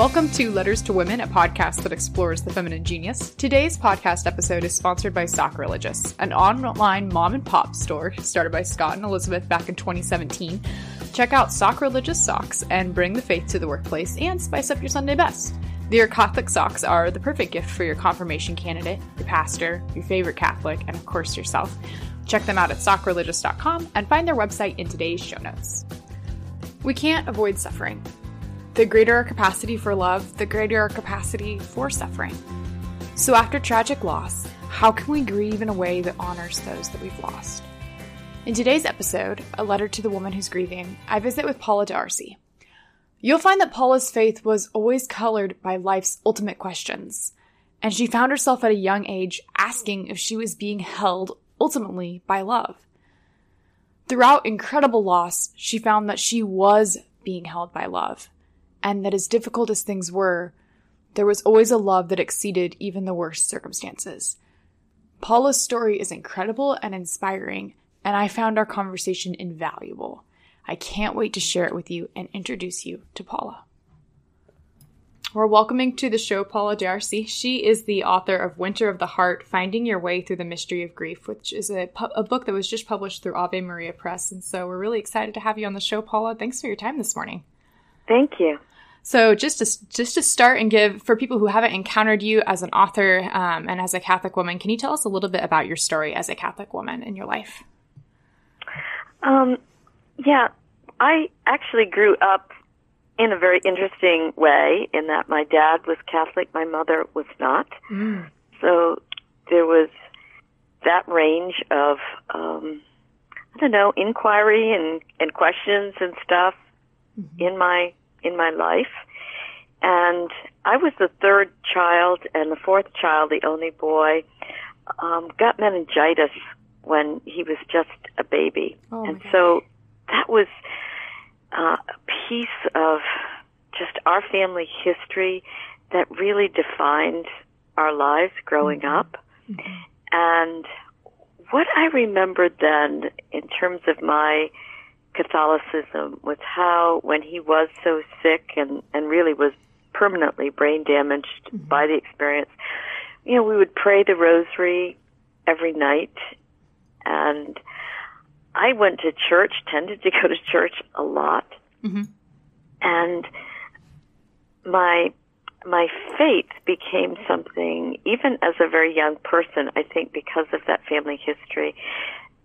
Welcome to Letters to Women, a podcast that explores the feminine genius. Today's podcast episode is sponsored by Sock Religious, an online mom and pop store started by Scott and Elizabeth back in 2017. Check out Sock Religious socks and bring the faith to the workplace and spice up your Sunday best. Their Catholic socks are the perfect gift for your confirmation candidate, your pastor, your favorite Catholic, and of course yourself. Check them out at sockreligious.com and find their website in today's show notes. We can't avoid suffering. The greater our capacity for love, the greater our capacity for suffering. So, after tragic loss, how can we grieve in a way that honors those that we've lost? In today's episode, A Letter to the Woman Who's Grieving, I visit with Paula D'Arcy. You'll find that Paula's faith was always colored by life's ultimate questions, and she found herself at a young age asking if she was being held ultimately by love. Throughout incredible loss, she found that she was being held by love, and that as difficult as things were, there was always a love that exceeded even the worst circumstances. Paula's story is incredible and inspiring, and I found our conversation invaluable. I can't wait to share it with you and introduce you to Paula. We're welcoming to the show Paula D'Arcy. She is the author of Winter of the Heart Finding Your Way Through the Mystery of Grief, which is a, pu- a book that was just published through Ave Maria Press. And so we're really excited to have you on the show, Paula. Thanks for your time this morning. Thank you. So just to just to start and give for people who haven't encountered you as an author um, and as a Catholic woman, can you tell us a little bit about your story as a Catholic woman in your life? Um, yeah, I actually grew up in a very interesting way in that my dad was Catholic, my mother was not. Mm. So there was that range of um, I don't know inquiry and and questions and stuff Mm-hmm. in my in my life. And I was the third child and the fourth child, the only boy, um, got meningitis when he was just a baby. Oh, and so that was uh, a piece of just our family history that really defined our lives growing up. And what I remembered then in terms of my Catholicism was how when he was so sick and, and really was permanently brain damaged by the experience, you know, we would pray the rosary every night and I went to church, tended to go to church a lot. Mhm. And my my faith became something even as a very young person, I think because of that family history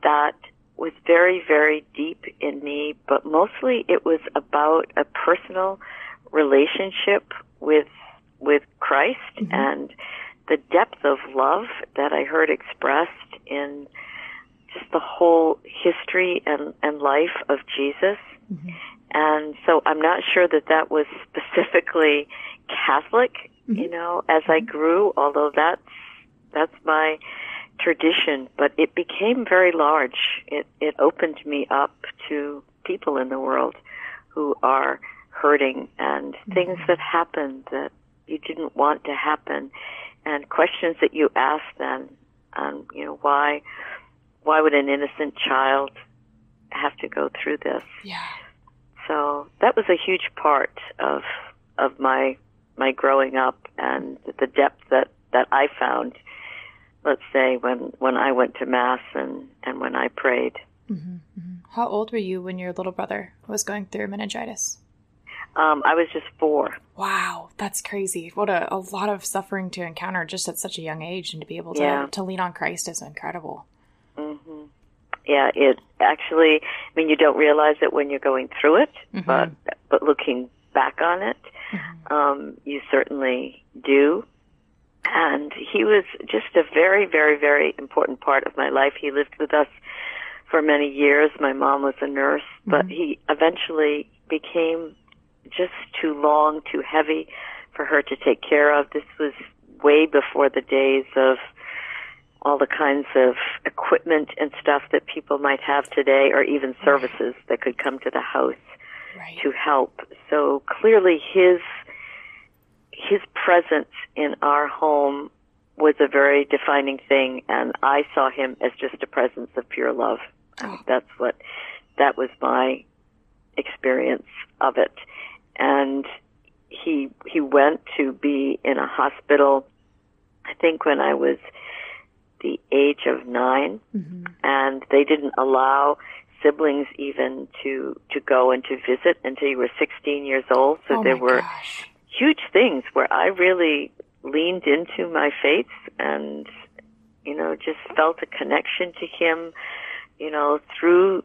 that was very, very deep in me, but mostly it was about a personal relationship with with Christ mm-hmm. and the depth of love that I heard expressed in just the whole history and, and life of Jesus. Mm-hmm. And so I'm not sure that that was specifically Catholic, mm-hmm. you know, as I grew, although that's, that's my tradition, but it became very large. It, it opened me up to people in the world who are hurting and things that happen that you didn't want to happen and questions that you ask then, um, you know, why, why would an innocent child have to go through this? Yeah. So that was a huge part of of my my growing up and the depth that that I found. Let's say when when I went to mass and and when I prayed. Mm-hmm, mm-hmm. How old were you when your little brother was going through meningitis? Um, I was just four. Wow, that's crazy. What a, a lot of suffering to encounter just at such a young age and to be able to, Yeah. to lean on Christ is incredible. Mm-hmm. Yeah, it actually. I mean, you don't realize it when you're going through it, but but looking back on it, um, you certainly do. And he was just a very, very, very important part of my life. He lived with us for many years. My mom was a nurse, mm-hmm. but he eventually became just too long, too heavy for her to take care of. This was way before the days of all the kinds of equipment and stuff that people might have today, or even services that could come to the house Right. to help. So clearly, his his presence in our home was a very defining thing, and I saw him as just a presence of pure love. Oh. That's what that was my experience of it, and he he went to be in a hospital. I think when I was the age of 9 Mm-hmm. and they didn't allow siblings even to to go and to visit until you were 16 years old. So oh there were gosh. Huge things where I really leaned into my faith and you know just felt a connection to him you know through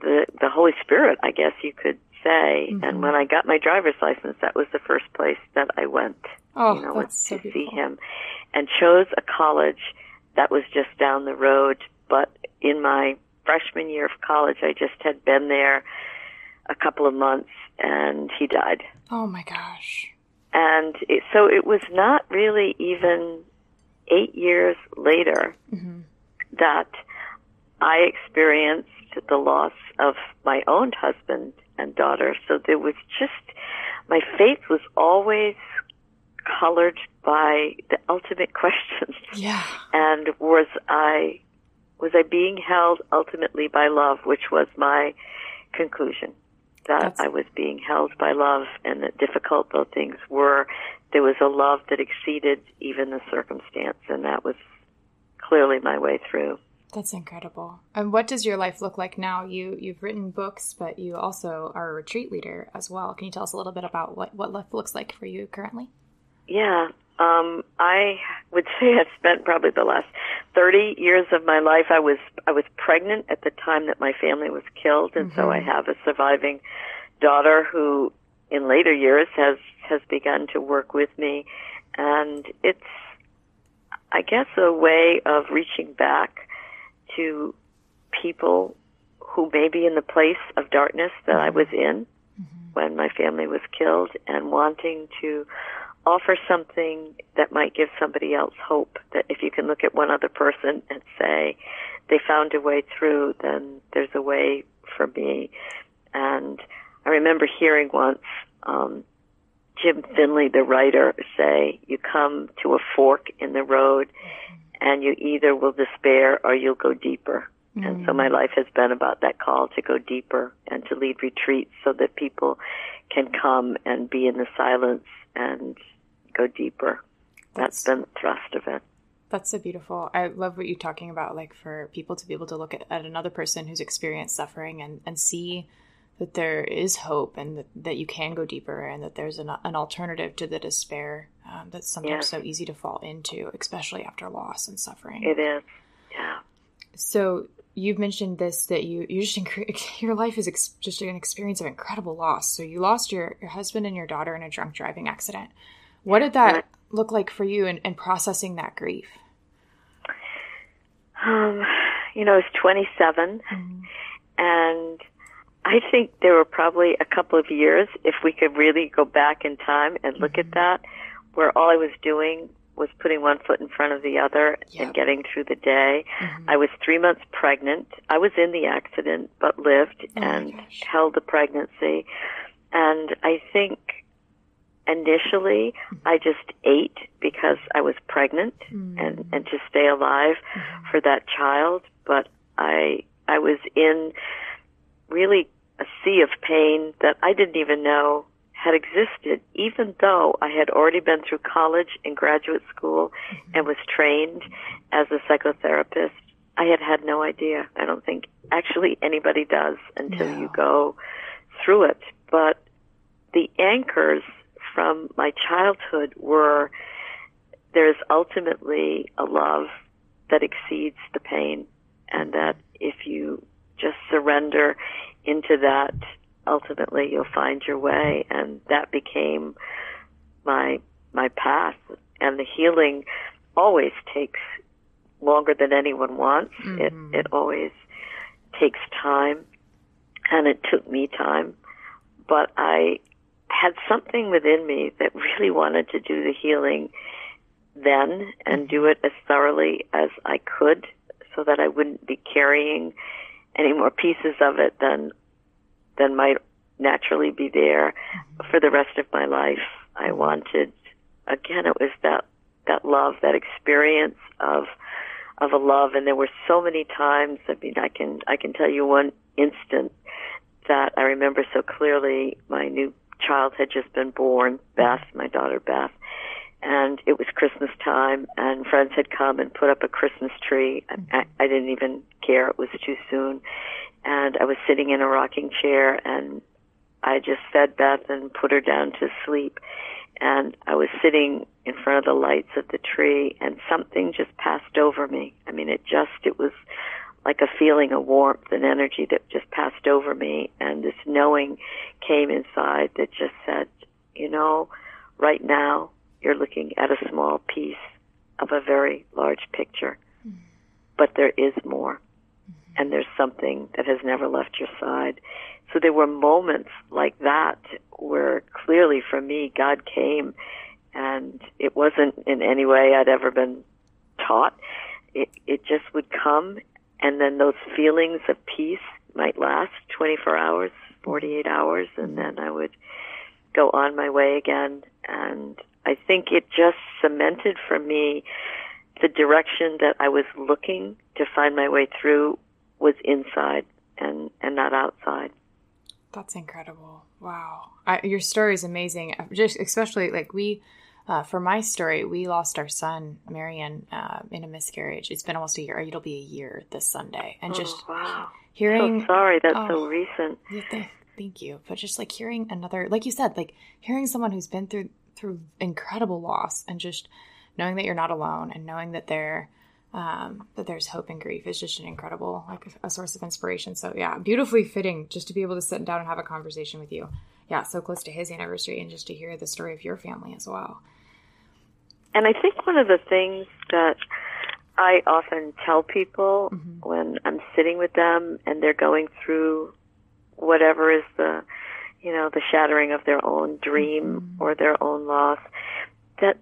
the the Holy Spirit I guess you could say. Mhm. and when I got my driver's license that was the first place that I went Oh, you know that's so to see him and chose a college that was just down the road. But in my freshman year of college I just had been there a couple of months and he died Oh my gosh. and it, so it was not really even eight years later Mm-hmm. that I experienced the loss of my own husband and daughter. So there was just, my faith was always colored by the ultimate questions. Yeah. And was I, was I being held ultimately by love, which was my conclusion. That That's- I was being held by love and that difficult though things were, there was a love that exceeded even the circumstance and that was clearly my way through. That's incredible. And what does your life look like now? You you've written books, but you also are a retreat leader as well. Can you tell us a little bit about what what life looks like for you currently? Yeah, um, I would say I've spent probably the last thirty years of my life. I was I was pregnant at the time that my family was killed, and so I mm-hmm. have a surviving daughter who, in later years, has has begun to work with me, and it's, I guess, a way of reaching back to people who may be in the place of darkness that I mm-hmm. was in mm-hmm. when my family was killed, and wanting to offer something that might give somebody else hope. That if you can look at one other person and say, they found a way through, then there's a way for me. And I remember hearing once um, Jim Finley, the writer, say, You come to a fork in the road, and you either will despair or you'll go deeper. And so my life has been about that call to go deeper and to lead retreats so that people can come and be in the silence and go deeper. That's been the thrust of it. That's so beautiful. I love what you're talking about, like for people to be able to look at, at another person who's experienced suffering and, and see that there is hope and that, that you can go deeper and that there's an, an alternative to the despair um, that's sometimes Yeah. so easy to fall into, especially after loss and suffering. It is. Yeah. So you've mentioned this that you you just incre- your life is ex- just an experience of incredible loss. So you lost your, your husband and your daughter in a drunk driving accident. What did that look like for you in, in processing that grief? Um, you know, I was 27, and I think there were probably a couple of years, if we could really go back in time and look at that, where all I was doing was putting one foot in front of the other Yep. and getting through the day. Mhm. I was three months pregnant. I was in the accident, but lived Oh and held the pregnancy. And I think initially I just ate because I was pregnant Mm. and, and to stay alive Mm-hmm. for that child. But I, I was in really a sea of pain that I didn't even know had existed, even though I had already been through college and graduate school and was trained as a psychotherapist. I had had no idea. I don't think actually anybody does until No. you go through it. But the anchors from my childhood were there's ultimately a love that exceeds the pain, and that if you just surrender into that, ultimately you'll find your way. And that became my my path. And the healing always takes longer than anyone wants. Mhm. It it always takes time, and it took me time. But I had something within me that really wanted to do the healing then and do it as thoroughly as I could so that I wouldn't be carrying any more pieces of it than than might naturally be there for the rest of my life. I wanted again it was that that love, that experience of of a love and there were so many times I mean I can I can tell you one instant that I remember so clearly my new child had just been born, Beth, my daughter Beth, and it was Christmas time, and friends had come and put up a Christmas tree. I, I didn't even care; it was too soon. And I was sitting in a rocking chair, and I just fed Beth and put her down to sleep. And I was sitting in front of the lights of the tree, and something just passed over me. I mean, it just it was like a feeling of warmth and energy that just passed over me, and this knowing came inside that just said, you know, right now you're looking at a small piece of a very large picture. Mm-hmm. But there is more. Mm-hmm. And there's something that has never left your side. So there were moments like that where clearly for me God came and it wasn't in any way I'd ever been taught. It it just would come and then those feelings of peace might last 24 hours, 48 hours and then I would go on my way again and I think it just cemented for me the direction that I was looking to find my way through was inside and, and not outside. That's incredible. Wow. I, your story is amazing. Just especially like we, uh, for my story, we lost our son, Marion, uh, in a miscarriage. It's been almost a year. It'll be a year this Sunday. And just oh, wow. hearing. So sorry, that's oh, so recent. Thank you. But just like hearing another, like you said, like hearing someone who's been through through incredible loss and just knowing that you're not alone and knowing that there um, that there's hope in grief is just an incredible like a source of inspiration so yeah beautifully fitting just to be able to sit down and have a conversation with you yeah so close to his anniversary and just to hear the story of your family as well and i think one of the things that i often tell people mm-hmm. when i'm sitting with them and they're going through whatever is the you know, the shattering of their own dream mm-hmm. or their own loss, that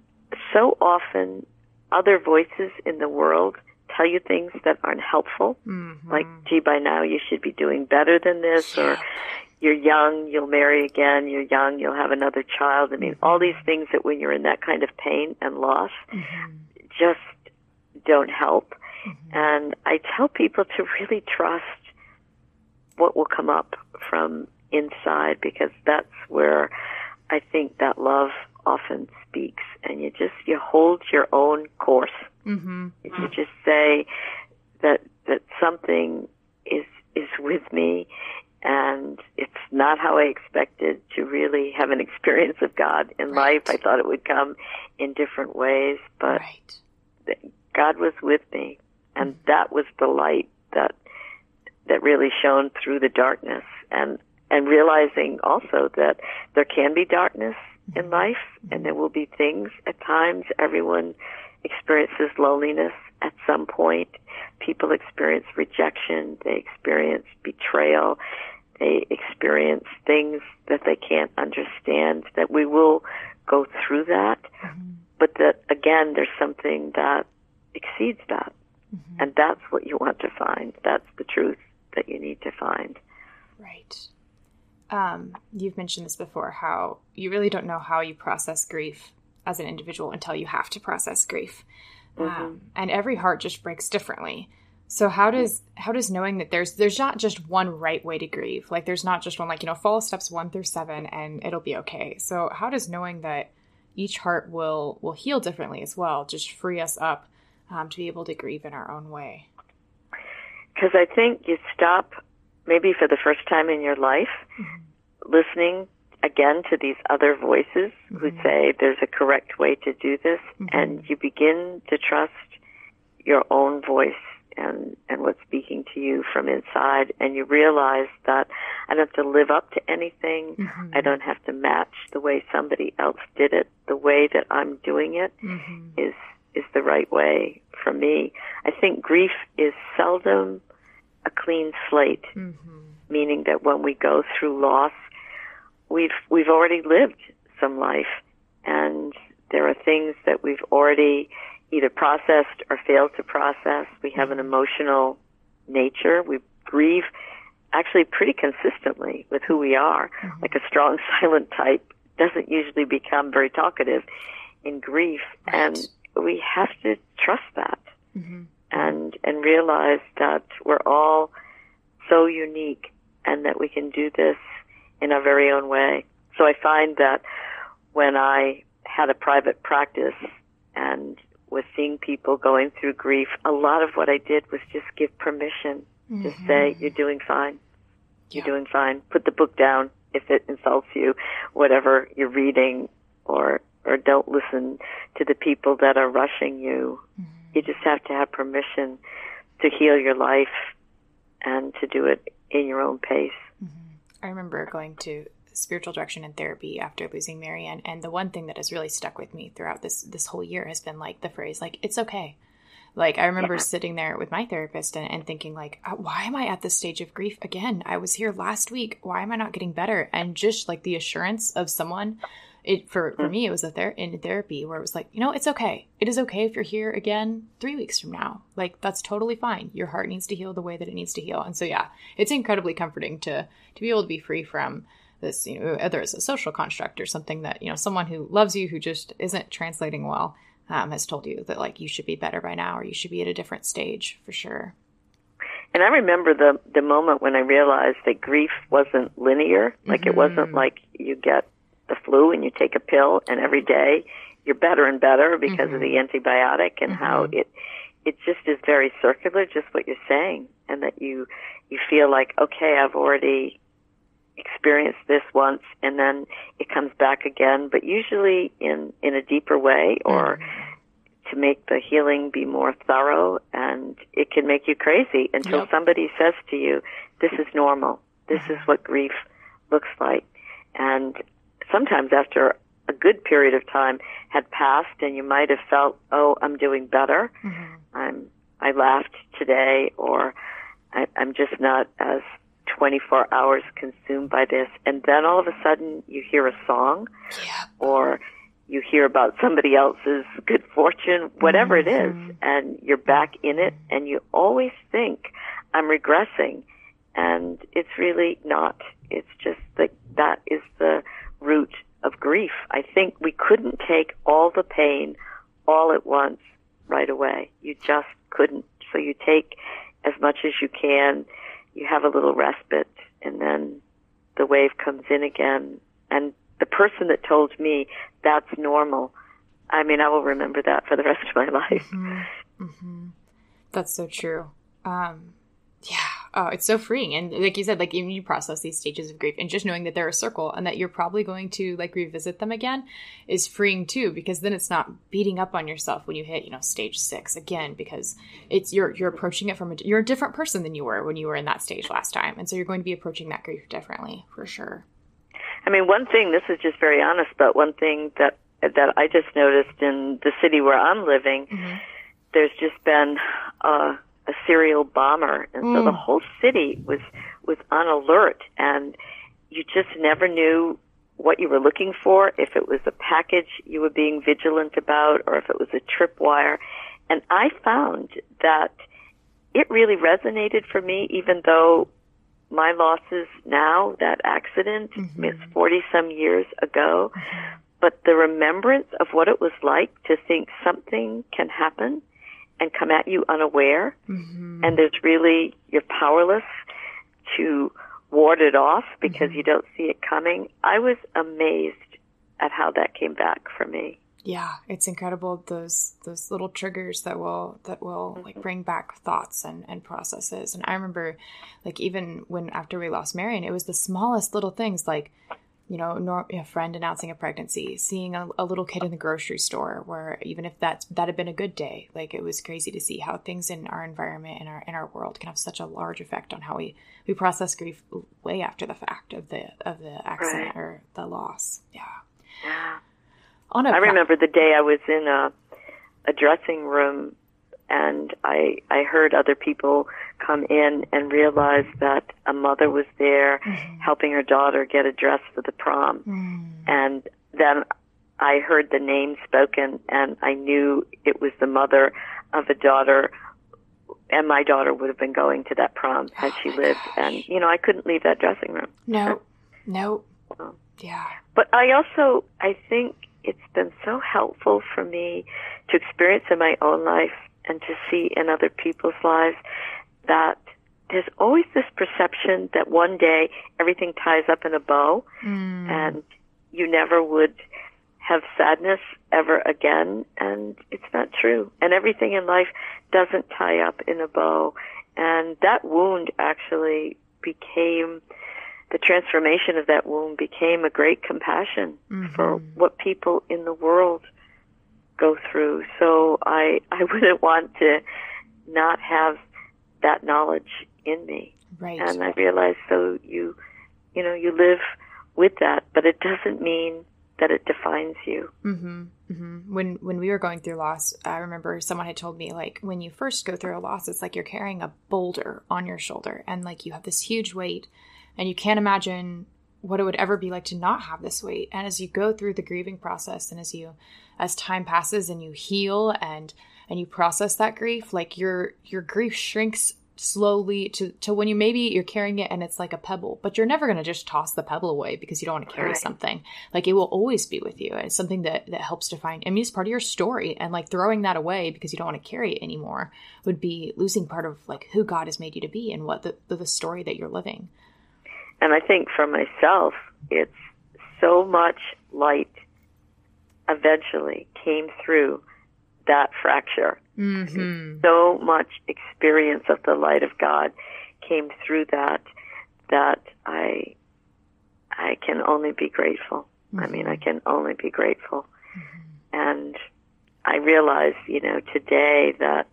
so often other voices in the world tell you things that aren't helpful. Mm-hmm. Like, gee, by now you should be doing better than this, or you're young, you'll marry again, you're young, you'll have another child. I mean, mm-hmm. all these things that when you're in that kind of pain and loss mm-hmm. just don't help. Mm-hmm. And I tell people to really trust what will come up from inside because that's where I think that love often speaks and you just you hold your own course mm-hmm. you just say that that something is is with me and it's not how I expected to really have an experience of God in right. life. I thought it would come in different ways, but right. God was with me, and mm-hmm. that was the light that that really shone through the darkness. And and realizing also that there can be darkness in mm-hmm. life mm-hmm. and there will be things at times everyone experiences loneliness at some point people experience rejection they experience betrayal they experience things that they can't understand that we will go through that. Mm-hmm. but that again there's something that exceeds that. Mm-hmm. and that's what you want to find. That's the truth that you need to find. Right. Um, you've mentioned this before how you really don't know how you process grief as an individual until you have to process grief. Mm-hmm. um, and every heart just breaks differently so how does how does knowing that there's there's not just one right way to grieve like there's not just one like you know follow steps one through seven and it'll be okay so how does knowing that each heart will will heal differently as well just free us up um, to be able to grieve in our own way because i think you stop maybe for the first time in your life, mm-hmm. listening again to these other voices mm-hmm. who say there's a correct way to do this, mm-hmm. and you begin to trust your own voice and and what's speaking to you from inside and you realize that I don't have to live up to anything. Mm-hmm. I don't have to match the way somebody else did it. The way that I'm doing it mm-hmm. is is the right way for me. I think grief is seldom a clean slate, mm-hmm. meaning that when we go through loss, we've we've already lived some life, and there are things that we've already either processed or failed to process. We have an emotional nature. We grieve actually pretty consistently with who we are. Mm-hmm. Like a strong silent type doesn't usually become very talkative in grief, right. and we have to trust that. Mm-hmm and and realize that we're all so unique and that we can do this in our very own way. So I find that when I had a private practice and was seeing people going through grief, a lot of what I did was just give permission mm-hmm. to say, you're doing fine. You're yeah. doing fine. Put the book down if it insults you, whatever you're reading, or or don't listen to the people that are rushing you. Mm-hmm. You just have to have permission to heal your life and to do it in your own pace. Mm-hmm. I remember going to spiritual direction and therapy after losing Marianne, and the one thing that has really stuck with me throughout this this whole year has been like the phrase like it's okay. Like I remember yeah. sitting there with my therapist and, and thinking like, uh, why am I at this stage of grief again? I was here last week. Why am I not getting better? And just like the assurance of someone it for, for mm. me it was a ther- in therapy where it was like you know it's okay it is okay if you're here again three weeks from now like that's totally fine your heart needs to heal the way that it needs to heal and so yeah it's incredibly comforting to to be able to be free from this you know whether it's a social construct or something that you know someone who loves you who just isn't translating well um, has told you that like you should be better by now or you should be at a different stage for sure and I remember the the moment when I realized that grief wasn't linear. Like mm-hmm. it wasn't like you get the flu and you take a pill and every day you're better and better because mm-hmm. of the mm-hmm. antibiotic and mm-hmm. how it it just is very circular just what you're saying and that you you feel like okay I've already experienced this once and then it comes back again but usually in in a deeper way or mm-hmm. to make the healing be more thorough and it can make you crazy until yep. somebody says to you this is normal this is what grief looks like and sometimes after a good period of time had passed and you might have felt, oh, I'm doing better. Mm-hmm. I'm, I laughed today or I, I'm just not as 24 hours consumed by this. And then all of a sudden you hear a song yeah. or you hear about somebody else's good fortune, whatever mm-hmm. it is, mm-hmm. and you're back in it and you always think, I'm regressing. And it's really not. It's just that that is the root of grief. I think we couldn't take all the pain all at once right away. You just couldn't. So you take as much as you can, you have a little respite, and then the wave comes in again. And the person that told me that's normal, I mean, I will remember that for the rest of my life. Mm-hmm. Mm-hmm. That's so true. Um, yeah. Oh it's so freeing. And like you said like even you process these stages of grief and just knowing that they're a circle and that you're probably going to like revisit them again is freeing too because then it's not beating up on yourself when you hit you know stage six again because it's you're you're approaching it from a you're a different person than you were when you were in that stage last time. And so you're going to be approaching that grief differently for sure. I mean one thing this is just very honest but one thing that that i just noticed in the city where i'm living mm-hmm. there's just been uh a serial bomber, and mm. so the mm. whole city was was on alert, and you just never knew what you were looking for, if it was a package you were being vigilant about, or if it was a tripwire. And I found that it really resonated for me, even though my losses now, that accident, mm-hmm. it's 40 some years ago. Mm-hmm. But the remembrance of what it was like to think something can happen and come at you unaware. Mm-hmm. And there's really, you're powerless to ward it off because mm-hmm. you don't see it coming. I was amazed at how that came back for me. Yeah, it's incredible those those little triggers that will that will mm-hmm. like bring back thoughts and and processes. And I remember like even when after we lost Marion, it was the smallest little things like you know, nor- a friend announcing a pregnancy, seeing a, a, little kid in the grocery store, where even if that that had been a good day, like it was crazy to see how things in our environment and our in our world can have such a large effect on how we we process grief way after the fact of the of the accident right. or the loss. Yeah. Yeah. On a I remember the day I was in a a dressing room and I I heard other people come in and realize that a mother was there mm-hmm. helping her daughter get a dress for the prom, mm. and then I heard the name spoken, and I knew it was the mother of a daughter. And my daughter would have been going to that prom had oh she lived, gosh. and you know I couldn't leave that dressing room. No, no, yeah. But I also I think it's been so helpful for me to experience in my own life and to see in other people's lives that there's always this perception that one day everything ties up in a bow mm. and you never would have sadness ever again, and it's not true. And everything in life doesn't tie up in a bow. And that wound actually became the transformation of that wound became a great compassion mm-hmm. for what people in the world go through. So I I wouldn't want to not have that knowledge in me. Right. And I realized so you you know, you live with that, but it doesn't mean that it defines you. Mm-hmm, mm-hmm. When when we were going through loss, I remember someone had told me like when you first go through a loss, it's like you're carrying a boulder on your shoulder, and like you have this huge weight, and you can't imagine what it would ever be like to not have this weight. And as you go through the grieving process, and as you as time passes and you heal and and you process that grief, like your your grief shrinks slowly to to when you maybe you're carrying it and it's like a pebble but you're never going to just toss the pebble away because you don't want to carry right. something like it will always be with you it's something that that helps define i mean it's part of your story and like throwing that away because you don't want to carry it anymore would be losing part of like who god has made you to be and what the the, the story that you're living and i think for myself it's so much light eventually came through that fracture. Mm-hmm. So much experience of the light of God came through that that I I can only be grateful. Mm-hmm. I mean, I can only be grateful. Mm-hmm. And I realize, you know, today that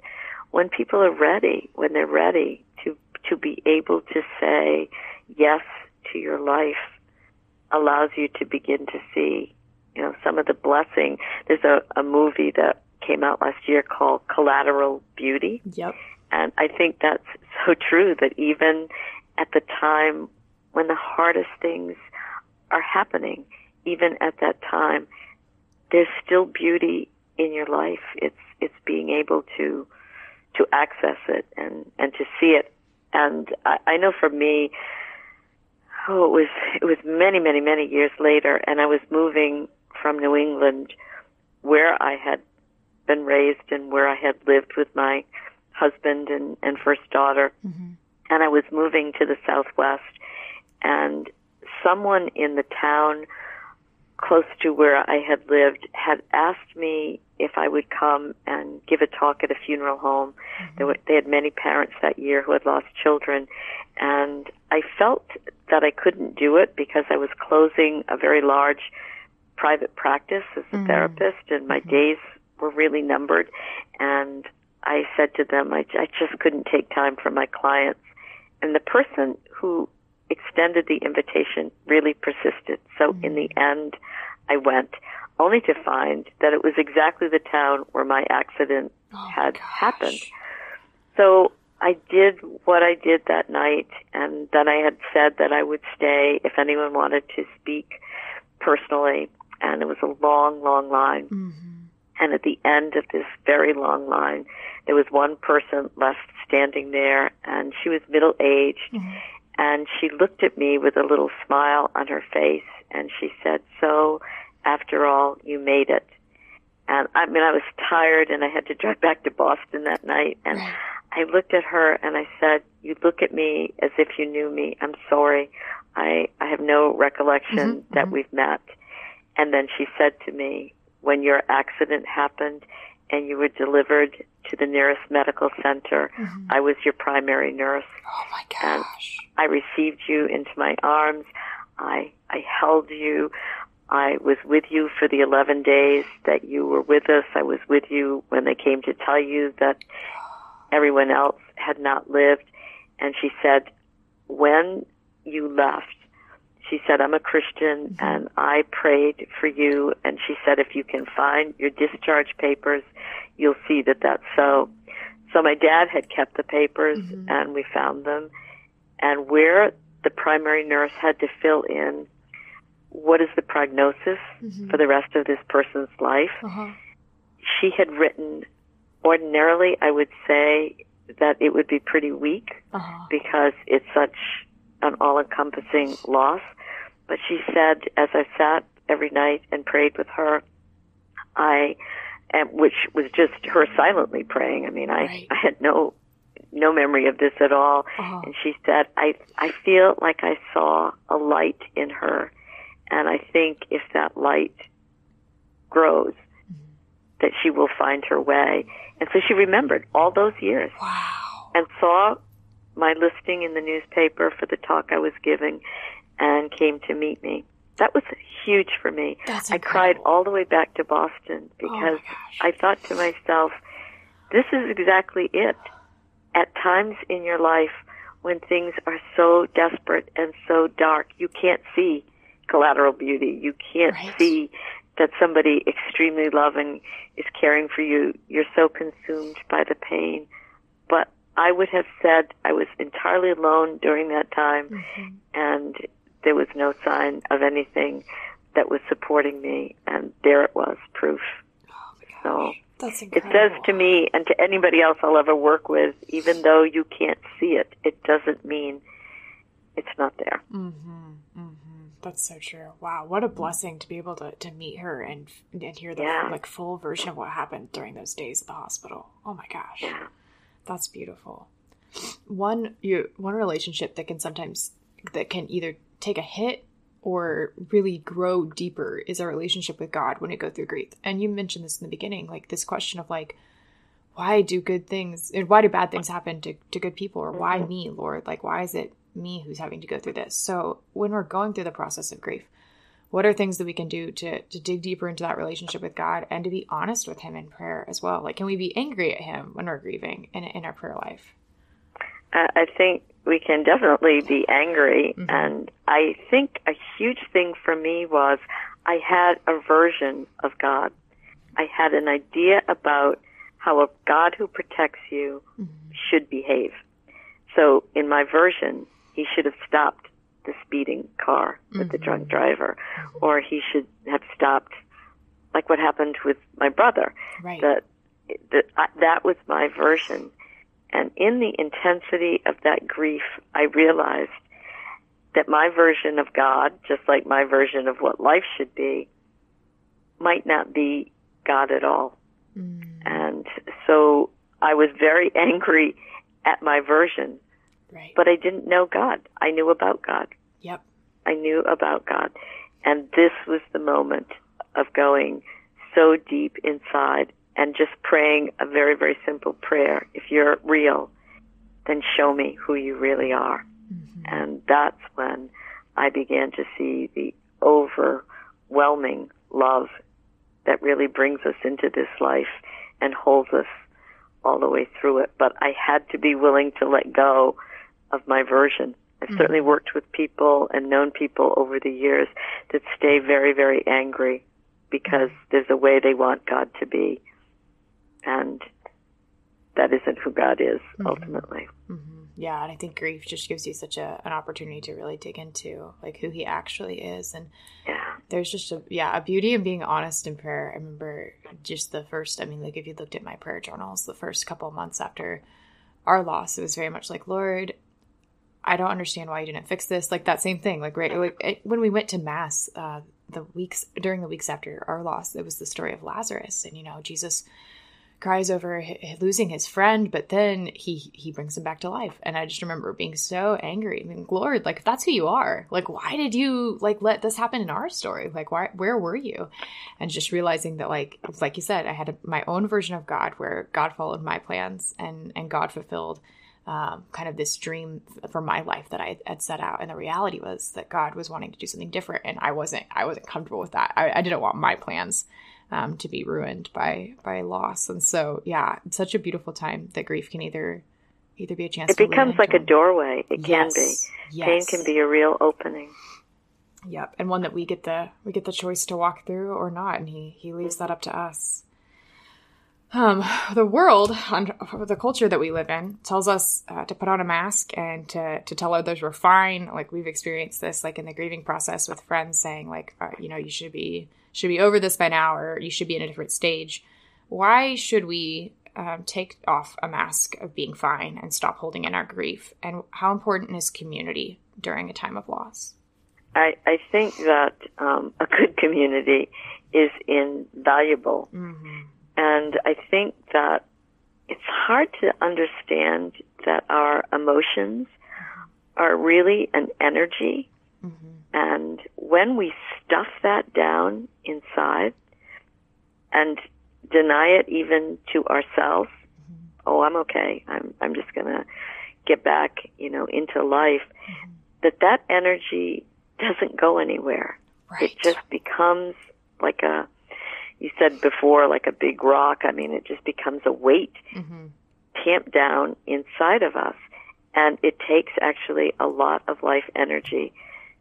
when people are ready, when they're ready to to be able to say yes to your life allows you to begin to see, you know, some of the blessing. There's a, a movie that came out last year called Collateral Beauty. Yep. And I think that's so true that even at the time when the hardest things are happening, even at that time, there's still beauty in your life. It's it's being able to to access it and and to see it. And I, I know for me, oh, it was it was many many many years later, and I was moving from New England, where I had been raised and where I had lived with my husband and, and first daughter. Mm-hmm. And I was moving to the Southwest and someone in the town close to where I had lived had asked me if I would come and give a talk at a funeral home. Mm-hmm. There were, they had many parents that year who had lost children, and I felt that I couldn't do it because I was closing a very large private practice as a mm-hmm. therapist, and my mm-hmm. days were really numbered. And I said to them, I, I just couldn't take time for my clients. And the person who extended the invitation really persisted. So mm-hmm. in the end, I went, only to find that it was exactly the town where my accident oh had gosh. happened. So I did what I did that night, and then I had said that I would stay if anyone wanted to speak personally. And it was a long, long line. Mm-hmm. And at the end of this very long line, there was one person left standing there, and she was middle aged. Mm-hmm. And she looked at me with a little smile on her face, and she said, So, after all, you made it. And I mean, I was tired, and I had to drive back to Boston that night. And I looked at her and I said, You look at me as if you knew me. I'm sorry. I, I have no recollection mm-hmm, that mm-hmm. we've met. And then she said to me, when your accident happened and you were delivered to the nearest medical center. Mm-hmm. I was your primary nurse. Oh my gosh. And I received you into my arms. I I held you. I was with you for the 11 days that you were with us. I was with you when they came to tell you that everyone else had not lived. And she said, when you left, she said, I'm a Christian mm-hmm. and I prayed for you. And she said, if you can find your discharge papers, you'll see that that's so. So my dad had kept the papers mm-hmm. and we found them. And where the primary nurse had to fill in what is the prognosis mm-hmm. for the rest of this person's life, uh-huh. she had written, ordinarily, I would say that it would be pretty weak uh-huh. because it's such an all encompassing loss. But she said, as I sat every night and prayed with her, I, and which was just her silently praying. I mean, I, right. I had no, no memory of this at all. Uh-huh. And she said, I, I feel like I saw a light in her. And I think if that light grows, that she will find her way. And so she remembered all those years. Wow. And saw my listing in the newspaper for the talk I was giving and came to meet me. That was huge for me. I cried all the way back to Boston because gosh. I thought to myself, this is exactly it. At times in your life when things are so desperate and so dark, you can't see collateral beauty. You can't Right. see that somebody extremely loving is caring for you. You're so consumed by the pain. But I would have said I was entirely alone during that time Mm-hmm. and there was no sign of anything that was supporting me and there it was proof. Oh so That's it says to me and to anybody else I'll ever work with, even though you can't see it, it doesn't mean it's not there. Mm-hmm, mm-hmm. That's so true. Wow, what a blessing to be able to, to meet her and and hear the Yeah. like full version of what happened during those days at the hospital. Oh my gosh, Yeah. that's beautiful. One you one relationship that can sometimes that can either take a hit or really grow deeper is our relationship with God when it go through grief. And you mentioned this in the beginning, like this question of like why do good things and why do bad things happen to, to good people? Or why mm-hmm. me lord? Like why is it me who's having to go through this? So when we're going through the process of grief what are things that we can do to, to dig deeper into that relationship with god and to be honest with him in prayer as well? Like can we be angry at him when we're grieving in, in our prayer life? I I think we can definitely be angry, mm-hmm. and I think a huge thing for me was I had a version of God. I had an idea about how a God who protects you mm-hmm. should behave. So in my version, he should have stopped the speeding car with the drunk mm-hmm. driver, or he should have stopped, like what happened with my brother. Right. That that that was my version and in the intensity of that grief i realized that my version of god just like my version of what life should be might not be god at all. Mm. And so i was very angry at my version right. but i didn't know god. I knew about god. Yep. I knew about God. And this was the moment of going so deep inside and just praying a very, very simple prayer. If you're real, then show me who you really are. Mm-hmm. And that's when I began to see the overwhelming love that really brings us into this life and holds us all the way through it. But I had to be willing to let go of my version. I've mm-hmm. certainly worked with people and known people over the years that stay very, very angry because mm-hmm. there's a way they want God to be. And that isn't who God is ultimately. yeah and i think grief just gives you such a, an opportunity to really dig into like who he actually is and Yeah. there's just a yeah a beauty in being honest in prayer i remember just the first i mean like if you looked at my prayer journals the first couple of months after our loss it was very much like lord i don't understand why you didn't fix this like that same thing like right like it, when we went to mass uh the weeks during the weeks after our loss it was the story of lazarus and you know jesus cries over losing his friend, but then he he brings him back to life. And I just remember being so angry. Mean, Lord, like if that's who you are, like why did you like let this happen in our story? Like why where were you? And just realizing that like like you said, I had a, my own version of God where God followed my plans and and God fulfilled um, kind of this dream for my life that I had set out. And the reality was that God was wanting to do something different, and I wasn't. I wasn't comfortable with that. I, I didn't want my plans um, to be ruined by by loss. And so, yeah, it's such a beautiful time that grief can either either be a chance. It to becomes like a doorway. It Yes, can be. Yes. Pain can be a real opening. Yep, and one that we get the we get the choice to walk through or not, and he he leaves that up to us. Um, the world, and the culture that we live in, tells us uh, to put on a mask and to to tell others we're fine. Like we've experienced this, like in the grieving process with friends saying, like, uh, you know, you should be should be over this by now, or you should be in a different stage. Why should we um, take off a mask of being fine and stop holding in our grief? And how important is community during a time of loss? I, I think that um, a good community is invaluable. And I think that it's hard to understand that our emotions are really an energy. And when we stuff that down inside and deny it even to ourselves, mm-hmm. oh, I'm okay. I'm I'm just gonna get back, you know, into life. Mm-hmm. That that energy doesn't go anywhere. Right. It just becomes like a you said before, like a big rock. I mean, it just becomes a weight mm-hmm. tamped down inside of us. And it takes actually a lot of life energy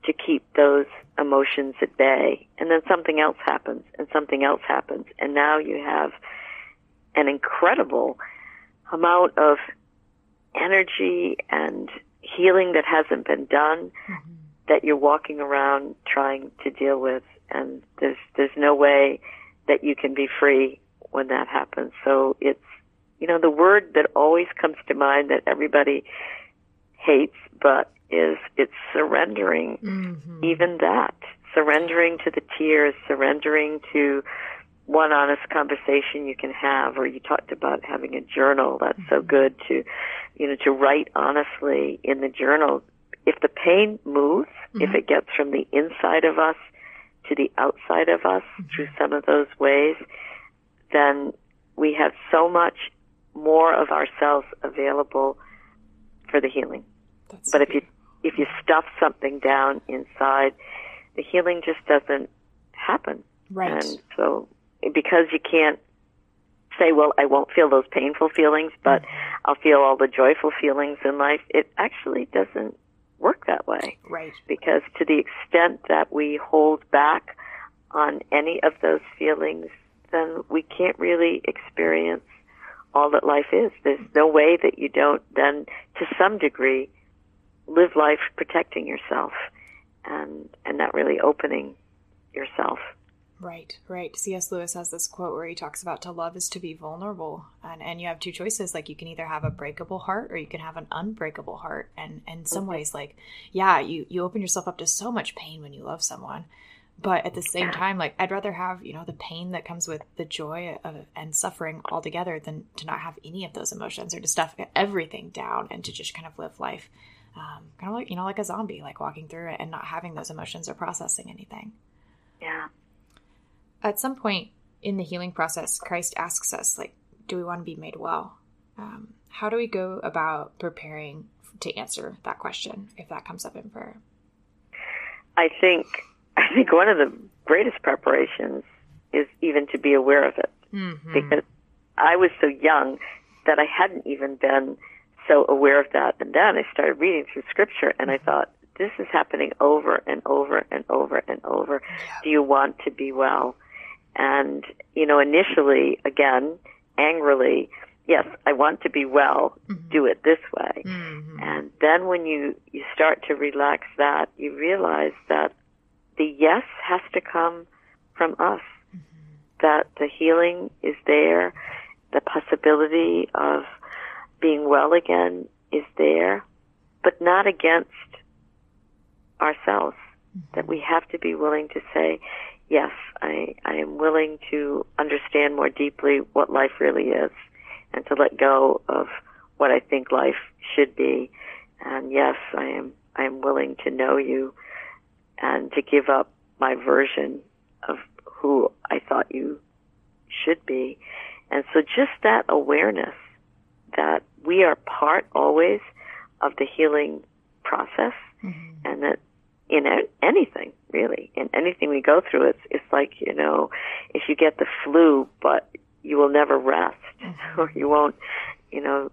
to keep those emotions at bay. And then something else happens and something else happens. And now you have an incredible amount of energy and healing that hasn't been done mm-hmm. that you're walking around trying to deal with. And there's, there's no way that you can be free when that happens. So it's, you know, the word that always comes to mind that everybody hates, but is it's surrendering mm-hmm. even that. Surrendering to the tears, surrendering to one honest conversation you can have, or you talked about having a journal. That's mm-hmm. so good to, you know, to write honestly in the journal. If the pain moves, mm-hmm. if it gets from the inside of us to the outside of us mm-hmm. through some of those ways, then we have so much more of ourselves available for the healing. That's but if you if you stuff something down inside, the healing just doesn't happen. Right. And so because you can't say, well, I won't feel those painful feelings, but mm-hmm. I'll feel all the joyful feelings in life, it actually doesn't work that way. Right. Because to the extent that we hold back on any of those feelings, then we can't really experience all that life is. There's no way that you don't then, to some degree, live life protecting yourself and and not really opening yourself. Right, right. C.S. Lewis has this quote where he talks about to love is to be vulnerable, and and you have two choices. Like you can either have a breakable heart or you can have an unbreakable heart. And, in some mm-hmm. ways, like yeah, you you open yourself up to so much pain when you love someone, but at the same time, like I'd rather have you know the pain that comes with the joy of, and suffering all together than to not have any of those emotions or to stuff everything down and to just kind of live life, um, kind of like you know like a zombie, like walking through it and not having those emotions or processing anything. Yeah at some point in the healing process, Christ asks us, like, do we want to be made well? Um, how do we go about preparing to answer that question if that comes up in prayer? I think I think one of the greatest preparations is even to be aware of it mm-hmm. because I was so young that I hadn't even been so aware of that. And then I started reading through scripture and I mm-hmm. thought, this is happening over and over and over and over. Do you want to be well? And, you know, initially, again, angrily, yes, I want to be well, mm-hmm. do it this way. Mm-hmm. And then when you, you start to relax that, you realize that the yes has to come from us, mm-hmm. that the healing is there, the possibility of being well again is there, but not against ourselves. Mm-hmm. That we have to be willing to say, yes, I, I am willing to understand more deeply what life really is and to let go of what I think life should be. And yes, I am, I am willing to know you and to give up my version of who I thought you should be. And so just that awareness that we are part always of the healing process mm-hmm. and that in anything really in anything we go through it's it's like you know if you get the flu but you will never rest mm-hmm. or you won't you know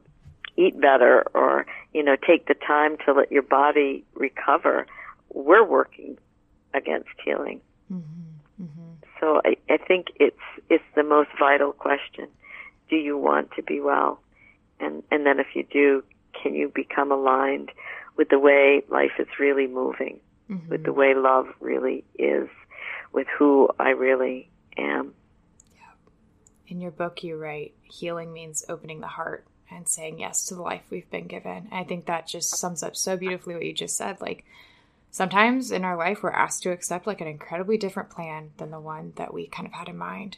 eat better or you know take the time to let your body recover we're working against healing mm-hmm. Mm-hmm. so I, I think it's it's the most vital question do you want to be well and and then if you do can you become aligned with the way life is really moving mm-hmm. with the way love really is, with who I really am. Yeah. In your book, you write healing means opening the heart and saying yes to the life we've been given. And I think that just sums up so beautifully what you just said. Like, sometimes in our life, we're asked to accept like an incredibly different plan than the one that we kind of had in mind.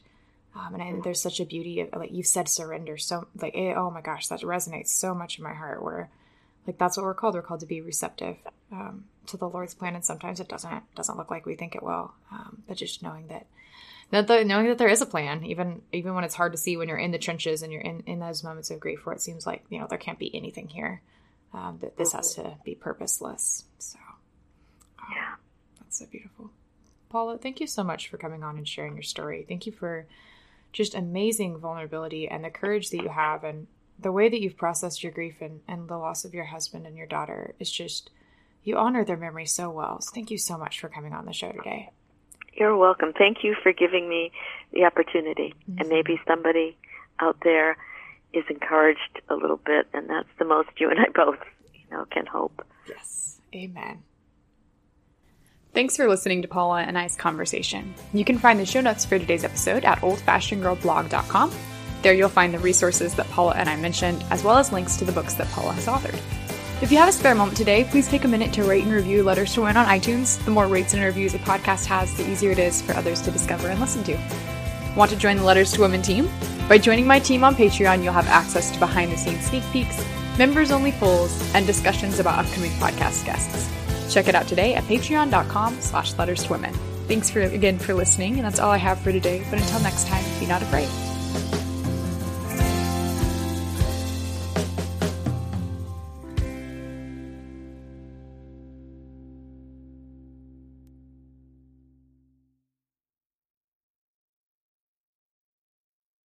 Um, and I, there's such a beauty of like you've said surrender so like it, oh my gosh that resonates so much in my heart where like that's what we're called we're called to be receptive um, to the Lord's plan, and sometimes it doesn't doesn't look like we think it will. Um, but just knowing that that the, knowing that there is a plan, even even when it's hard to see when you're in the trenches and you're in in those moments of grief where it seems like you know there can't be anything here. Um, that this has to be purposeless. So yeah, that's so beautiful. Paula, thank you so much for coming on and sharing your story. Thank you for just amazing vulnerability and the courage that you have and the way that you've processed your grief and, and the loss of your husband and your daughter is just you honor their memory so well. So thank you so much for coming on the show today. You're welcome. Thank you for giving me the opportunity. Mm-hmm. And maybe somebody out there is encouraged a little bit, and that's the most you and I both, you know, can hope. Yes. Amen. Thanks for listening to Paula and I's conversation. You can find the show notes for today's episode at oldfashionedgirlblog.com. There you'll find the resources that Paula and I mentioned, as well as links to the books that Paula has authored. If you have a spare moment today, please take a minute to rate and review Letters to Women on iTunes. The more rates and reviews a podcast has, the easier it is for others to discover and listen to. Want to join the Letters to Women team? By joining my team on Patreon, you'll have access to behind the scenes sneak peeks, members only polls, and discussions about upcoming podcast guests. Check it out today at patreon.com slash letters to women. Thanks for again for listening, and that's all I have for today. But until next time, be not afraid.